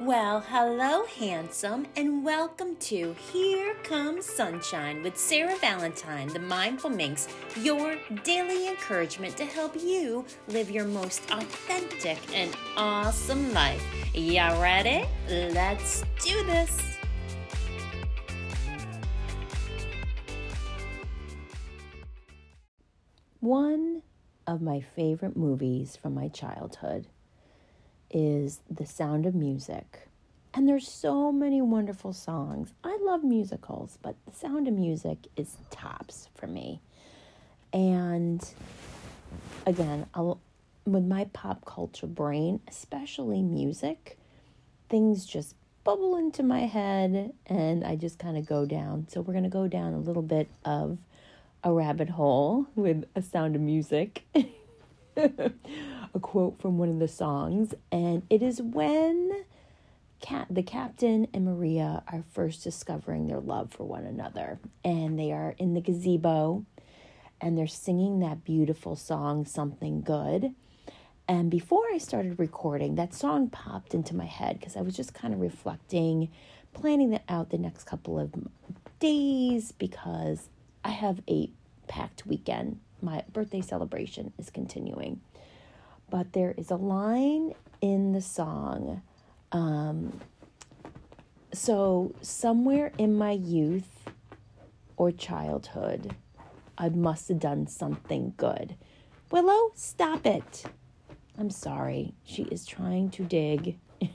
Well, hello, handsome, and welcome to Here Comes Sunshine with Sarah Valentine, the Mindful Minx, your daily encouragement to help you live your most authentic and awesome life. Y'all ready? Let's do this. One of my favorite movies from my childhood is The Sound of Music. And there's so many wonderful songs. I love musicals, but The Sound of Music is tops for me. And again, I'll, with my pop culture brain, especially music, things just bubble into my head and I just kind of go down. So we're going to go down a little bit of a rabbit hole with a sound of music. a quote from one of the songs, and it is when Cat, the captain and Maria are first discovering their love for one another, and they are in the gazebo, and they're singing that beautiful song, Something Good. And before I started recording, that song popped into my head because I was just kind of reflecting, planning that out the next couple of days because I have a packed weekend. My birthday celebration is continuing but there is a line in the song. Um, so, somewhere in my youth or childhood, I must have done something good. Willow, stop it. I'm sorry. She is trying to dig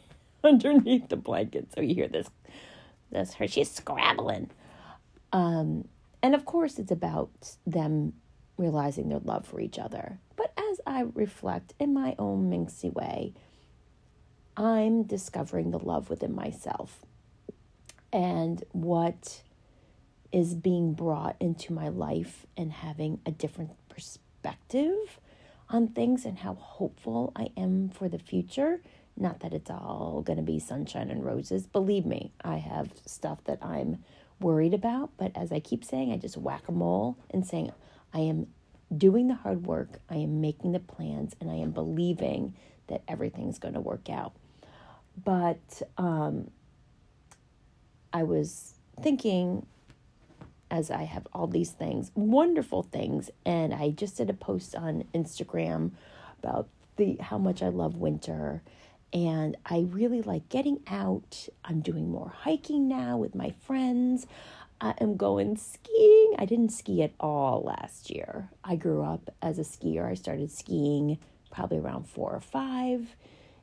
underneath the blanket. So you hear this this her she's scrabbling. Um and of course it's about them realizing their love for each other. But as I reflect in my own minxy way, I'm discovering the love within myself and what is being brought into my life and having a different perspective on things and how hopeful I am for the future. Not that it's all going to be sunshine and roses. Believe me, I have stuff that I'm worried about, but as I keep saying, I just whack a mole and saying, I am doing the hard work, I am making the plans, and I am believing that everything's going to work out. But um, I was thinking, as I have all these things, wonderful things, and I just did a post on Instagram about the how much I love winter and I really like getting out. I'm doing more hiking now with my friends. I am going skiing. I didn't ski at all last year. I grew up as a skier. I started skiing probably around four or five.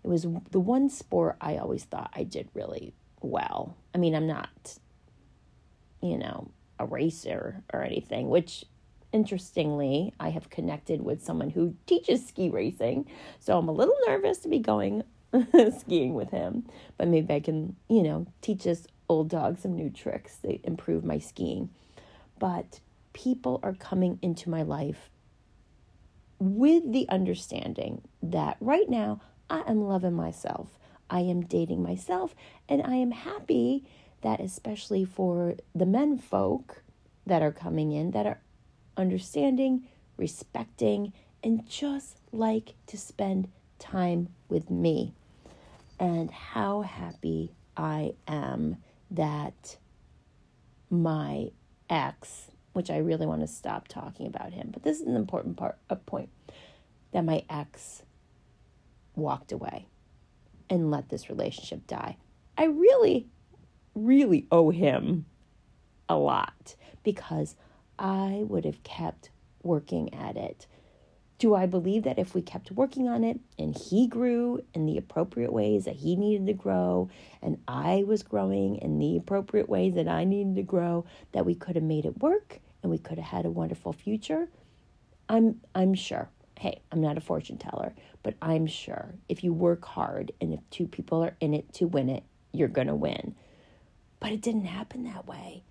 It was the one sport I always thought I did really well. I mean, I'm not, you know, a racer or anything, which interestingly, I have connected with someone who teaches ski racing. So I'm a little nervous to be going skiing with him, but maybe I can, you know, teach us old dog some new tricks that improve my skiing. But people are coming into my life with the understanding that right now I am loving myself. I am dating myself, and I am happy that, especially for the men folk that are coming in, that are understanding, respecting, and just like to spend time with me. And how happy I am that my ex, which I really want to stop talking about him, but this is an important part, a point that my ex walked away and let this relationship die. I really, really owe him a lot because I would have kept working at it do I believe that if we kept working on it and he grew in the appropriate ways that he needed to grow, and I was growing in the appropriate ways that I needed to grow, that we could have made it work and we could have had a wonderful future? I'm I'm sure. Hey, I'm not a fortune teller, but I'm sure if you work hard and if two people are in it to win it, you're going to win. But it didn't happen that way.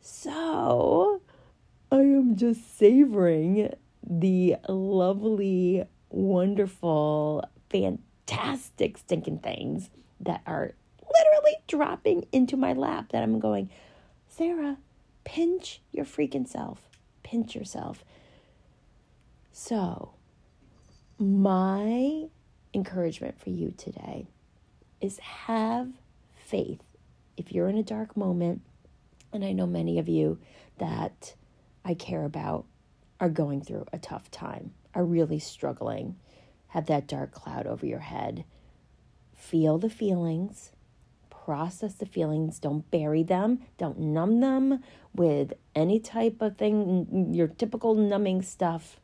So, I am just savoring the lovely, wonderful, fantastic stinking things that are literally dropping into my lap that I'm going, Sarah, pinch your freaking self. Pinch yourself. So, my encouragement for you today is have faith. If you're in a dark moment, and I know many of you that I care about are going through a tough time, are really struggling, have that dark cloud over your head. Feel the feelings, process the feelings, don't bury them, don't numb them with any type of thing, your typical numbing stuff.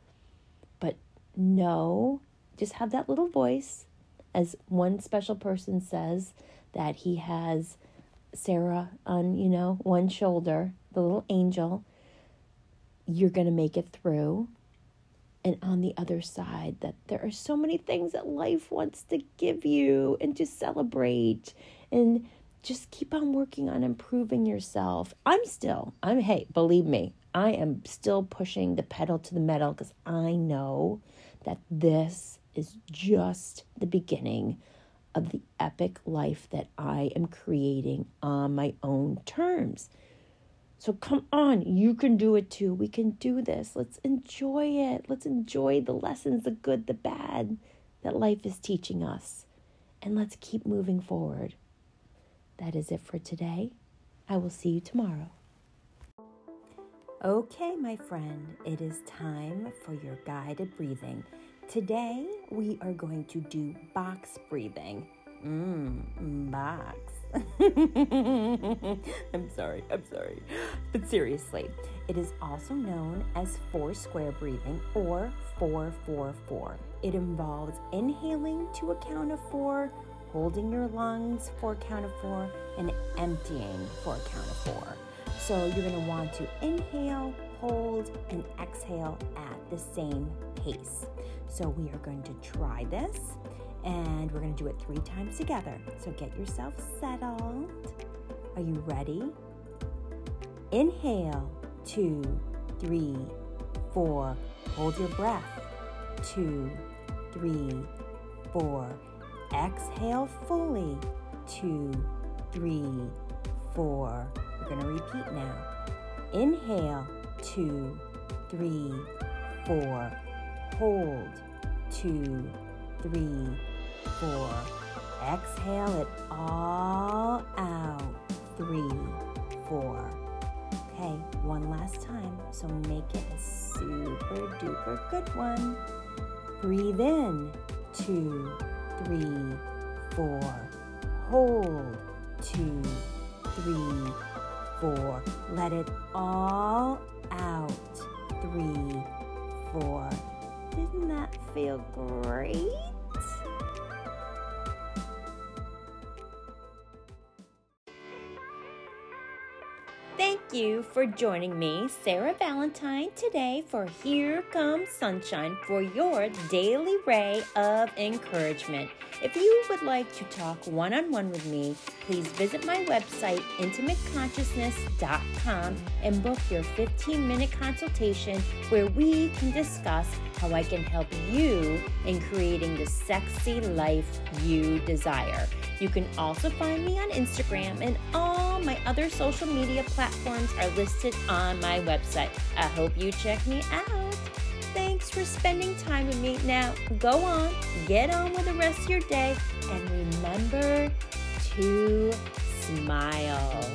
But know, just have that little voice, as one special person says, that he has Sarah on, you know, one shoulder, the little angel. You're going to make it through. And on the other side, that there are so many things that life wants to give you and to celebrate and just keep on working on improving yourself. I'm still, I'm, hey, believe me, I am still pushing the pedal to the metal because I know that this is just the beginning of the epic life that I am creating on my own terms. So come on, you can do it too. We can do this. Let's enjoy it. Let's enjoy the lessons, the good, the bad that life is teaching us. And let's keep moving forward. That is it for today. I will see you tomorrow. Okay, my friend, it is time for your guided breathing. Today, we are going to do box breathing. Mmm, box. I'm sorry, I'm sorry. But seriously, it is also known as four square breathing or 444. It involves inhaling to a count of four, holding your lungs for a count of four, and emptying for a count of four. So you're going to want to inhale, hold, and exhale at the same pace. So we are going to try this and we're going to do it three times together. So get yourself settled. Are you ready? Inhale, two, three, four. Hold your breath. Two, three, four. Exhale fully. Two, three, four. We're going to repeat now. Inhale, two, three, four. Hold, two, three, four. Exhale it all out. Three, four. Okay, one last time. So make it a super duper good one. Breathe in. Two, three, four. Hold. Two, three, four. Let it all out. Three, four. Didn't that feel great? Thank you for joining me, Sarah Valentine, today for Here Comes Sunshine for your daily ray of encouragement. If you would like to talk one on one with me, please visit my website, intimateconsciousness.com, and book your 15 minute consultation where we can discuss how I can help you in creating the sexy life you desire. You can also find me on Instagram, and all my other social media platforms are listed on my website. I hope you check me out. Thanks for spending time with me. Now, go on, get on with the rest of your day, and remember to smile.